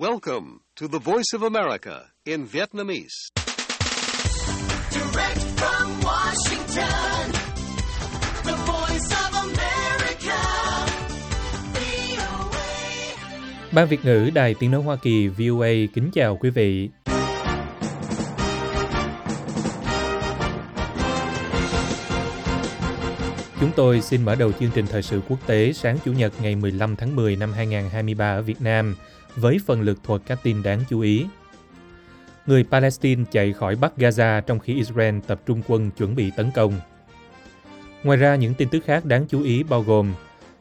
Welcome to the Voice of America in Vietnamese. Direct from Washington, the voice of America, VOA. Ban Việt ngữ Đài Tiếng Nói Hoa Kỳ VOA kính chào quý vị. Chúng tôi xin mở đầu chương trình thời sự quốc tế sáng Chủ nhật ngày 15 tháng 10 năm 2023 ở Việt Nam với phần lực thuật các tin đáng chú ý. Người Palestine chạy khỏi Bắc Gaza trong khi Israel tập trung quân chuẩn bị tấn công. Ngoài ra, những tin tức khác đáng chú ý bao gồm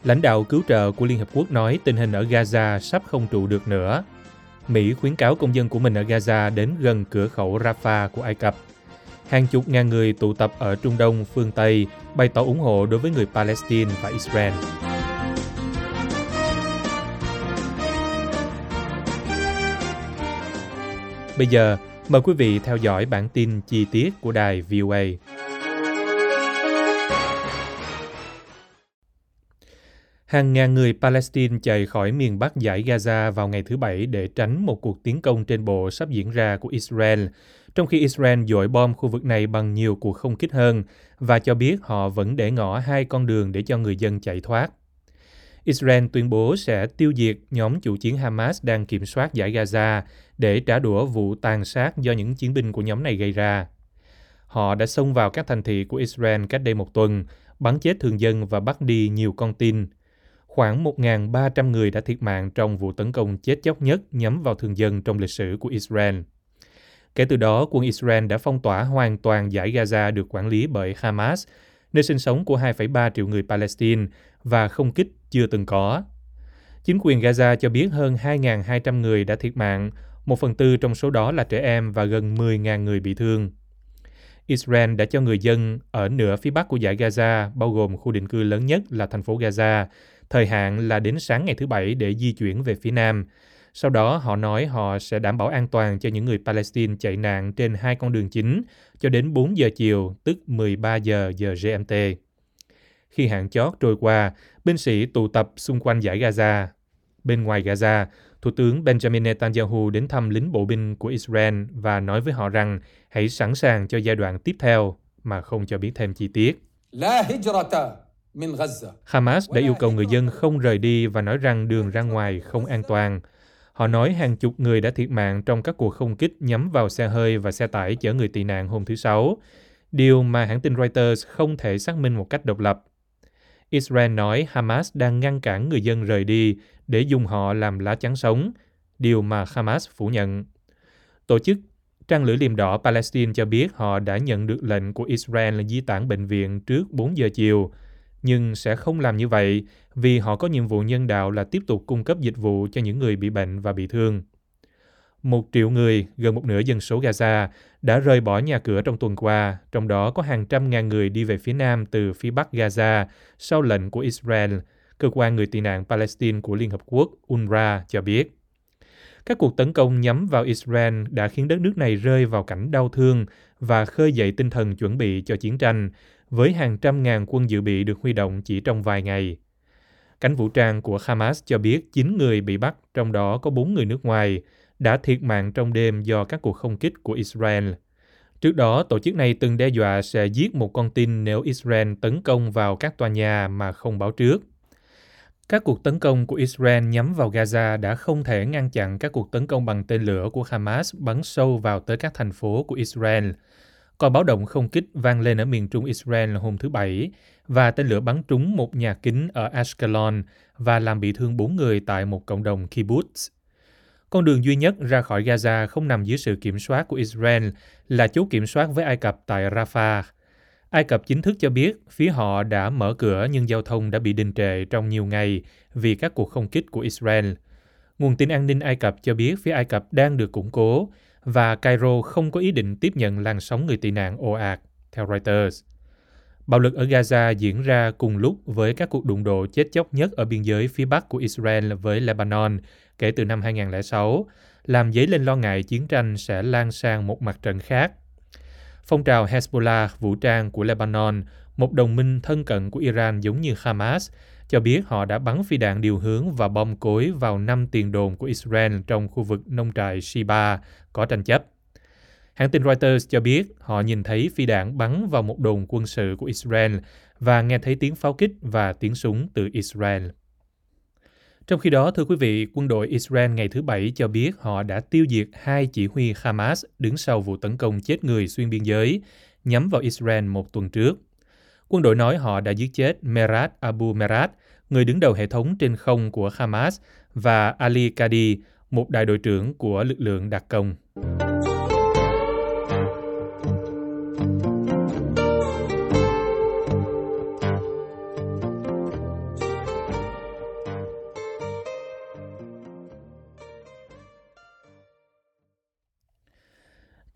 lãnh đạo cứu trợ của Liên Hợp Quốc nói tình hình ở Gaza sắp không trụ được nữa. Mỹ khuyến cáo công dân của mình ở Gaza đến gần cửa khẩu Rafah của Ai Cập. Hàng chục ngàn người tụ tập ở Trung Đông, phương Tây bày tỏ ủng hộ đối với người Palestine và Israel. Bây giờ, mời quý vị theo dõi bản tin chi tiết của đài VOA. Hàng ngàn người Palestine chạy khỏi miền Bắc giải Gaza vào ngày thứ Bảy để tránh một cuộc tiến công trên bộ sắp diễn ra của Israel, trong khi Israel dội bom khu vực này bằng nhiều cuộc không kích hơn và cho biết họ vẫn để ngỏ hai con đường để cho người dân chạy thoát. Israel tuyên bố sẽ tiêu diệt nhóm chủ chiến Hamas đang kiểm soát giải Gaza để trả đũa vụ tàn sát do những chiến binh của nhóm này gây ra. Họ đã xông vào các thành thị của Israel cách đây một tuần, bắn chết thường dân và bắt đi nhiều con tin. Khoảng 1.300 người đã thiệt mạng trong vụ tấn công chết chóc nhất nhắm vào thường dân trong lịch sử của Israel. Kể từ đó, quân Israel đã phong tỏa hoàn toàn giải Gaza được quản lý bởi Hamas, nơi sinh sống của 2,3 triệu người Palestine và không kích chưa từng có. Chính quyền Gaza cho biết hơn 2.200 người đã thiệt mạng, một phần tư trong số đó là trẻ em và gần 10.000 người bị thương. Israel đã cho người dân ở nửa phía bắc của giải Gaza, bao gồm khu định cư lớn nhất là thành phố Gaza, thời hạn là đến sáng ngày thứ Bảy để di chuyển về phía nam. Sau đó họ nói họ sẽ đảm bảo an toàn cho những người Palestine chạy nạn trên hai con đường chính cho đến 4 giờ chiều, tức 13 giờ giờ GMT. Khi hạn chót trôi qua, binh sĩ tụ tập xung quanh giải Gaza. Bên ngoài Gaza, Thủ tướng Benjamin Netanyahu đến thăm lính bộ binh của Israel và nói với họ rằng hãy sẵn sàng cho giai đoạn tiếp theo mà không cho biết thêm chi tiết. Hamas đã yêu cầu người dân không rời đi và nói rằng đường ra ngoài không an toàn. Họ nói hàng chục người đã thiệt mạng trong các cuộc không kích nhắm vào xe hơi và xe tải chở người tị nạn hôm thứ Sáu. Điều mà hãng tin Reuters không thể xác minh một cách độc lập. Israel nói Hamas đang ngăn cản người dân rời đi để dùng họ làm lá chắn sống, điều mà Hamas phủ nhận. Tổ chức Trăng lưỡi liềm đỏ Palestine cho biết họ đã nhận được lệnh của Israel là di tản bệnh viện trước 4 giờ chiều, nhưng sẽ không làm như vậy vì họ có nhiệm vụ nhân đạo là tiếp tục cung cấp dịch vụ cho những người bị bệnh và bị thương. Một triệu người, gần một nửa dân số Gaza, đã rời bỏ nhà cửa trong tuần qua, trong đó có hàng trăm ngàn người đi về phía nam từ phía bắc Gaza sau lệnh của Israel, cơ quan người tị nạn Palestine của Liên Hợp Quốc UNRWA cho biết. Các cuộc tấn công nhắm vào Israel đã khiến đất nước này rơi vào cảnh đau thương và khơi dậy tinh thần chuẩn bị cho chiến tranh, với hàng trăm ngàn quân dự bị được huy động chỉ trong vài ngày. Cánh vũ trang của Hamas cho biết 9 người bị bắt, trong đó có 4 người nước ngoài, đã thiệt mạng trong đêm do các cuộc không kích của Israel. Trước đó, tổ chức này từng đe dọa sẽ giết một con tin nếu Israel tấn công vào các tòa nhà mà không báo trước. Các cuộc tấn công của Israel nhắm vào Gaza đã không thể ngăn chặn các cuộc tấn công bằng tên lửa của Hamas bắn sâu vào tới các thành phố của Israel. Còn báo động không kích vang lên ở miền trung Israel hôm thứ Bảy và tên lửa bắn trúng một nhà kính ở Ashkelon và làm bị thương bốn người tại một cộng đồng kibbutz. Con đường duy nhất ra khỏi Gaza không nằm dưới sự kiểm soát của Israel là chốt kiểm soát với Ai Cập tại Rafah. Ai Cập chính thức cho biết phía họ đã mở cửa nhưng giao thông đã bị đình trệ trong nhiều ngày vì các cuộc không kích của Israel. Nguồn tin an ninh Ai Cập cho biết phía Ai Cập đang được củng cố và Cairo không có ý định tiếp nhận làn sóng người tị nạn ồ ạt, theo Reuters. Bạo lực ở Gaza diễn ra cùng lúc với các cuộc đụng độ chết chóc nhất ở biên giới phía bắc của Israel với Lebanon kể từ năm 2006, làm dấy lên lo ngại chiến tranh sẽ lan sang một mặt trận khác. Phong trào Hezbollah vũ trang của Lebanon, một đồng minh thân cận của Iran giống như Hamas, cho biết họ đã bắn phi đạn điều hướng và bom cối vào năm tiền đồn của Israel trong khu vực nông trại Shiba có tranh chấp. Hãng tin Reuters cho biết họ nhìn thấy phi đạn bắn vào một đồn quân sự của Israel và nghe thấy tiếng pháo kích và tiếng súng từ Israel. Trong khi đó, thưa quý vị, quân đội Israel ngày thứ Bảy cho biết họ đã tiêu diệt hai chỉ huy Hamas đứng sau vụ tấn công chết người xuyên biên giới nhắm vào Israel một tuần trước. Quân đội nói họ đã giết chết Merat Abu Merat, người đứng đầu hệ thống trên không của Hamas, và Ali Kadi, một đại đội trưởng của lực lượng đặc công.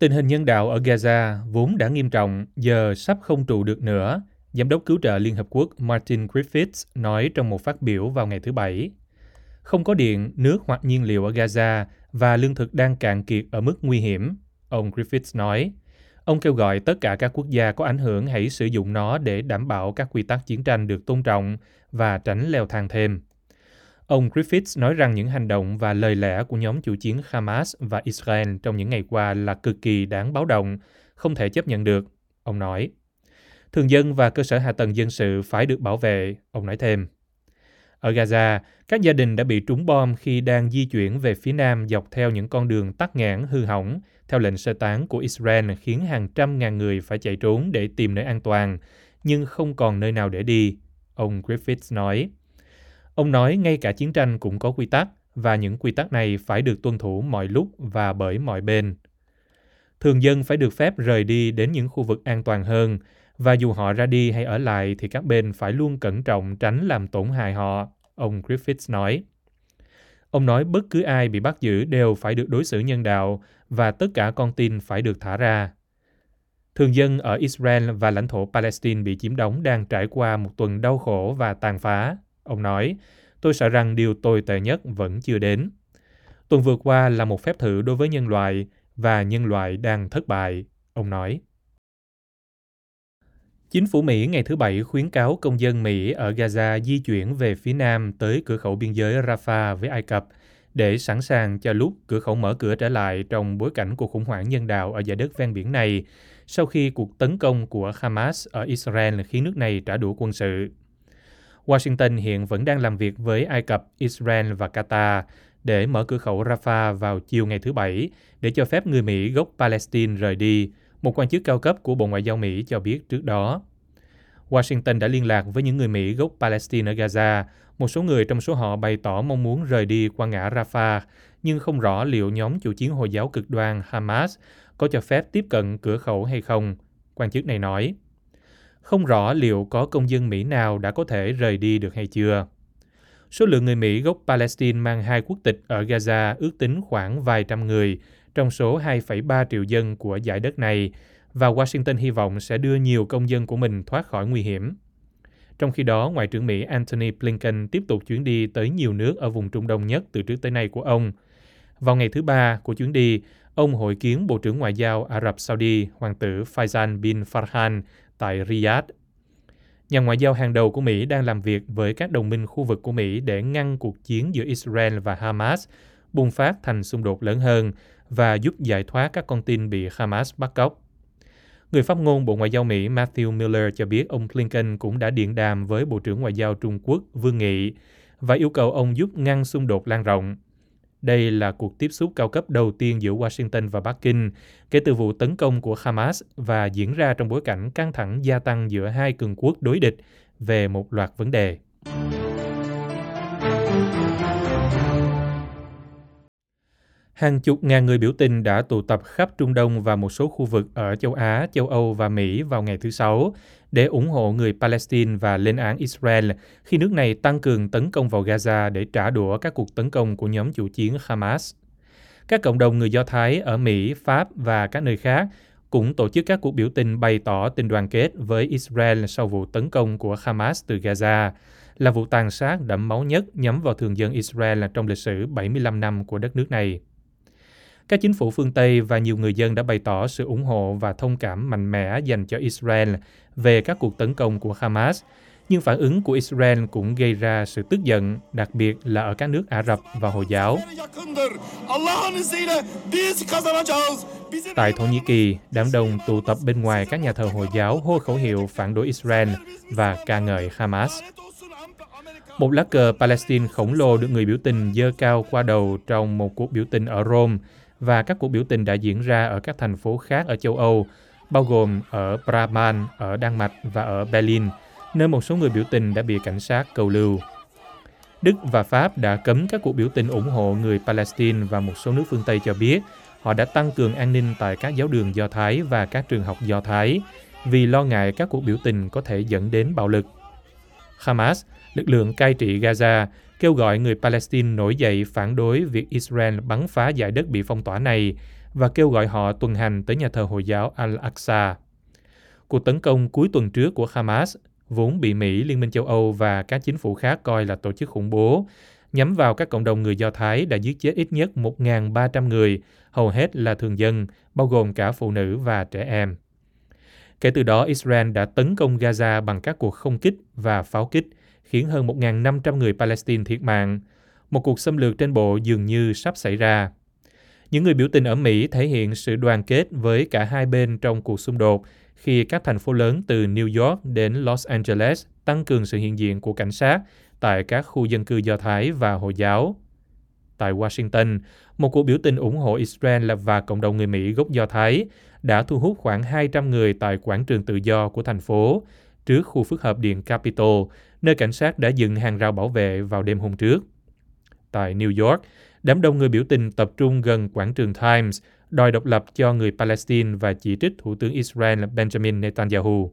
Tình hình nhân đạo ở Gaza vốn đã nghiêm trọng, giờ sắp không trụ được nữa, Giám đốc cứu trợ Liên Hợp Quốc Martin Griffiths nói trong một phát biểu vào ngày thứ Bảy. Không có điện, nước hoặc nhiên liệu ở Gaza và lương thực đang cạn kiệt ở mức nguy hiểm, ông Griffiths nói. Ông kêu gọi tất cả các quốc gia có ảnh hưởng hãy sử dụng nó để đảm bảo các quy tắc chiến tranh được tôn trọng và tránh leo thang thêm. Ông Griffiths nói rằng những hành động và lời lẽ của nhóm chủ chiến Hamas và Israel trong những ngày qua là cực kỳ đáng báo động, không thể chấp nhận được. Ông nói, thường dân và cơ sở hạ tầng dân sự phải được bảo vệ, ông nói thêm. Ở Gaza, các gia đình đã bị trúng bom khi đang di chuyển về phía nam dọc theo những con đường tắc nghẽn hư hỏng theo lệnh sơ tán của Israel khiến hàng trăm ngàn người phải chạy trốn để tìm nơi an toàn, nhưng không còn nơi nào để đi, ông Griffiths nói. Ông nói ngay cả chiến tranh cũng có quy tắc và những quy tắc này phải được tuân thủ mọi lúc và bởi mọi bên. Thường dân phải được phép rời đi đến những khu vực an toàn hơn và dù họ ra đi hay ở lại thì các bên phải luôn cẩn trọng tránh làm tổn hại họ, ông Griffiths nói. Ông nói bất cứ ai bị bắt giữ đều phải được đối xử nhân đạo và tất cả con tin phải được thả ra. Thường dân ở Israel và lãnh thổ Palestine bị chiếm đóng đang trải qua một tuần đau khổ và tàn phá Ông nói, tôi sợ rằng điều tồi tệ nhất vẫn chưa đến. Tuần vừa qua là một phép thử đối với nhân loại và nhân loại đang thất bại, ông nói. Chính phủ Mỹ ngày thứ Bảy khuyến cáo công dân Mỹ ở Gaza di chuyển về phía nam tới cửa khẩu biên giới Rafah với Ai Cập để sẵn sàng cho lúc cửa khẩu mở cửa trở lại trong bối cảnh cuộc khủng hoảng nhân đạo ở giải đất ven biển này sau khi cuộc tấn công của Hamas ở Israel khiến nước này trả đũa quân sự. Washington hiện vẫn đang làm việc với Ai Cập, Israel và Qatar để mở cửa khẩu Rafah vào chiều ngày thứ Bảy để cho phép người Mỹ gốc Palestine rời đi, một quan chức cao cấp của Bộ Ngoại giao Mỹ cho biết trước đó. Washington đã liên lạc với những người Mỹ gốc Palestine ở Gaza. Một số người trong số họ bày tỏ mong muốn rời đi qua ngã Rafah, nhưng không rõ liệu nhóm chủ chiến Hồi giáo cực đoan Hamas có cho phép tiếp cận cửa khẩu hay không. Quan chức này nói. Không rõ liệu có công dân Mỹ nào đã có thể rời đi được hay chưa. Số lượng người Mỹ gốc Palestine mang hai quốc tịch ở Gaza ước tính khoảng vài trăm người trong số 2,3 triệu dân của giải đất này và Washington hy vọng sẽ đưa nhiều công dân của mình thoát khỏi nguy hiểm. Trong khi đó, Ngoại trưởng Mỹ Antony Blinken tiếp tục chuyến đi tới nhiều nước ở vùng Trung Đông nhất từ trước tới nay của ông. Vào ngày thứ ba của chuyến đi, ông hội kiến Bộ trưởng Ngoại giao Ả Rập Saudi, Hoàng tử Faisal bin Farhan tại Riyadh. Nhà ngoại giao hàng đầu của Mỹ đang làm việc với các đồng minh khu vực của Mỹ để ngăn cuộc chiến giữa Israel và Hamas bùng phát thành xung đột lớn hơn và giúp giải thoát các con tin bị Hamas bắt cóc. Người phát ngôn Bộ Ngoại giao Mỹ Matthew Miller cho biết ông Blinken cũng đã điện đàm với Bộ trưởng Ngoại giao Trung Quốc Vương Nghị và yêu cầu ông giúp ngăn xung đột lan rộng. Đây là cuộc tiếp xúc cao cấp đầu tiên giữa Washington và Bắc Kinh kể từ vụ tấn công của Hamas và diễn ra trong bối cảnh căng thẳng gia tăng giữa hai cường quốc đối địch về một loạt vấn đề. Hàng chục ngàn người biểu tình đã tụ tập khắp Trung Đông và một số khu vực ở châu Á, châu Âu và Mỹ vào ngày thứ Sáu để ủng hộ người Palestine và lên án Israel khi nước này tăng cường tấn công vào Gaza để trả đũa các cuộc tấn công của nhóm chủ chiến Hamas. Các cộng đồng người Do Thái ở Mỹ, Pháp và các nơi khác cũng tổ chức các cuộc biểu tình bày tỏ tình đoàn kết với Israel sau vụ tấn công của Hamas từ Gaza, là vụ tàn sát đẫm máu nhất nhắm vào thường dân Israel trong lịch sử 75 năm của đất nước này. Các chính phủ phương Tây và nhiều người dân đã bày tỏ sự ủng hộ và thông cảm mạnh mẽ dành cho Israel về các cuộc tấn công của Hamas, Nhưng phản ứng của Israel cũng gây ra sự tức giận, đặc biệt là ở các nước Ả Rập và Hồi giáo. Tại Thổ Nhĩ Kỳ, đám đông tụ tập bên ngoài các nhà thờ Hồi giáo hô khẩu hiệu phản đối Israel và ca ngợi Hamas. Một lá cờ Palestine khổng lồ được người biểu tình dơ cao qua đầu trong một cuộc biểu tình ở Rome và các cuộc biểu tình đã diễn ra ở các thành phố khác ở châu Âu, bao gồm ở Brabant, ở Đan Mạch và ở Berlin, nơi một số người biểu tình đã bị cảnh sát cầu lưu. Đức và Pháp đã cấm các cuộc biểu tình ủng hộ người Palestine và một số nước phương Tây cho biết họ đã tăng cường an ninh tại các giáo đường Do Thái và các trường học Do Thái vì lo ngại các cuộc biểu tình có thể dẫn đến bạo lực. Hamas, lực lượng cai trị Gaza, kêu gọi người Palestine nổi dậy phản đối việc Israel bắn phá giải đất bị phong tỏa này và kêu gọi họ tuần hành tới nhà thờ Hồi giáo Al-Aqsa. Cuộc tấn công cuối tuần trước của Hamas, vốn bị Mỹ, Liên minh châu Âu và các chính phủ khác coi là tổ chức khủng bố, nhắm vào các cộng đồng người Do Thái đã giết chết ít nhất 1.300 người, hầu hết là thường dân, bao gồm cả phụ nữ và trẻ em. Kể từ đó, Israel đã tấn công Gaza bằng các cuộc không kích và pháo kích, khiến hơn 1.500 người Palestine thiệt mạng. Một cuộc xâm lược trên bộ dường như sắp xảy ra. Những người biểu tình ở Mỹ thể hiện sự đoàn kết với cả hai bên trong cuộc xung đột khi các thành phố lớn từ New York đến Los Angeles tăng cường sự hiện diện của cảnh sát tại các khu dân cư Do Thái và Hồi giáo. Tại Washington, một cuộc biểu tình ủng hộ Israel và cộng đồng người Mỹ gốc Do Thái đã thu hút khoảng 200 người tại quảng trường tự do của thành phố, trước khu phức hợp điện Capitol, nơi cảnh sát đã dựng hàng rào bảo vệ vào đêm hôm trước. Tại New York, đám đông người biểu tình tập trung gần quảng trường Times, đòi độc lập cho người Palestine và chỉ trích Thủ tướng Israel Benjamin Netanyahu.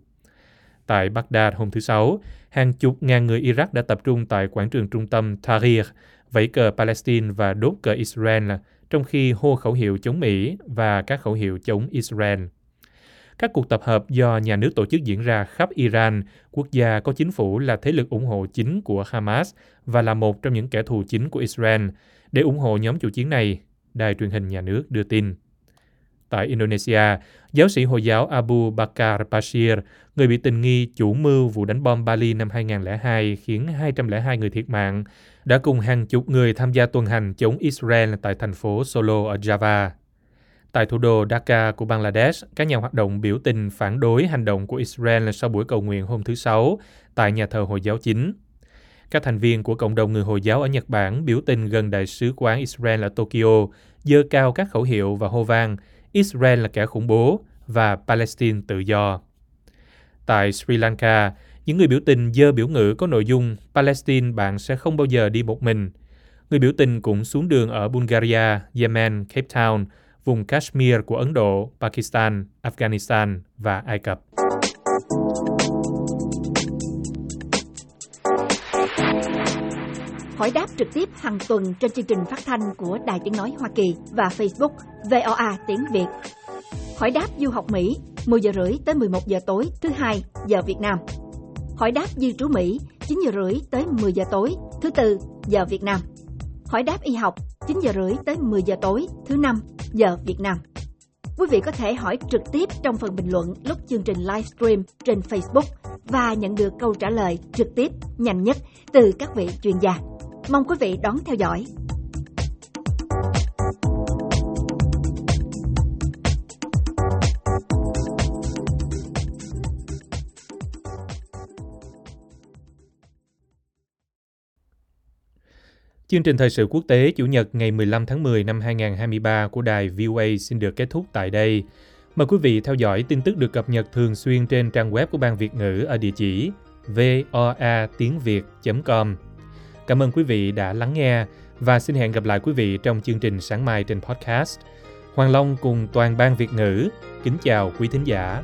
Tại Baghdad hôm thứ Sáu, hàng chục ngàn người Iraq đã tập trung tại quảng trường trung tâm Tahrir, vẫy cờ Palestine và đốt cờ Israel, trong khi hô khẩu hiệu chống Mỹ và các khẩu hiệu chống Israel. Các cuộc tập hợp do nhà nước tổ chức diễn ra khắp Iran, quốc gia có chính phủ là thế lực ủng hộ chính của Hamas và là một trong những kẻ thù chính của Israel, để ủng hộ nhóm chủ chiến này, đài truyền hình nhà nước đưa tin. Tại Indonesia, giáo sĩ Hồi giáo Abu Bakar Bashir, người bị tình nghi chủ mưu vụ đánh bom Bali năm 2002 khiến 202 người thiệt mạng, đã cùng hàng chục người tham gia tuần hành chống Israel tại thành phố Solo ở Java. Tại thủ đô Dhaka của Bangladesh, các nhà hoạt động biểu tình phản đối hành động của Israel sau buổi cầu nguyện hôm thứ Sáu tại nhà thờ Hồi giáo chính. Các thành viên của cộng đồng người Hồi giáo ở Nhật Bản biểu tình gần đại sứ quán Israel ở Tokyo, dơ cao các khẩu hiệu và hô vang Israel là kẻ khủng bố và Palestine tự do. Tại Sri Lanka, những người biểu tình dơ biểu ngữ có nội dung Palestine bạn sẽ không bao giờ đi một mình. Người biểu tình cũng xuống đường ở Bulgaria, Yemen, Cape Town, vùng Kashmir của Ấn Độ, Pakistan, Afghanistan và Ai Cập. Hỏi đáp trực tiếp hàng tuần trên chương trình phát thanh của Đài Tiếng Nói Hoa Kỳ và Facebook VOA Tiếng Việt. Hỏi đáp du học Mỹ 10 giờ rưỡi tới 11 giờ tối thứ hai giờ Việt Nam. Hỏi đáp di trú Mỹ 9 giờ rưỡi tới 10 giờ tối thứ tư giờ Việt Nam. Hỏi đáp y học 9 giờ rưỡi tới 10 giờ tối thứ năm giờ Việt Nam. Quý vị có thể hỏi trực tiếp trong phần bình luận lúc chương trình livestream trên Facebook và nhận được câu trả lời trực tiếp, nhanh nhất từ các vị chuyên gia. Mong quý vị đón theo dõi. Chương trình thời sự quốc tế Chủ nhật ngày 15 tháng 10 năm 2023 của đài VOA xin được kết thúc tại đây. Mời quý vị theo dõi tin tức được cập nhật thường xuyên trên trang web của Ban Việt ngữ ở địa chỉ voa tiếng việt.com. Cảm ơn quý vị đã lắng nghe và xin hẹn gặp lại quý vị trong chương trình sáng mai trên podcast. Hoàng Long cùng toàn ban Việt ngữ kính chào quý thính giả.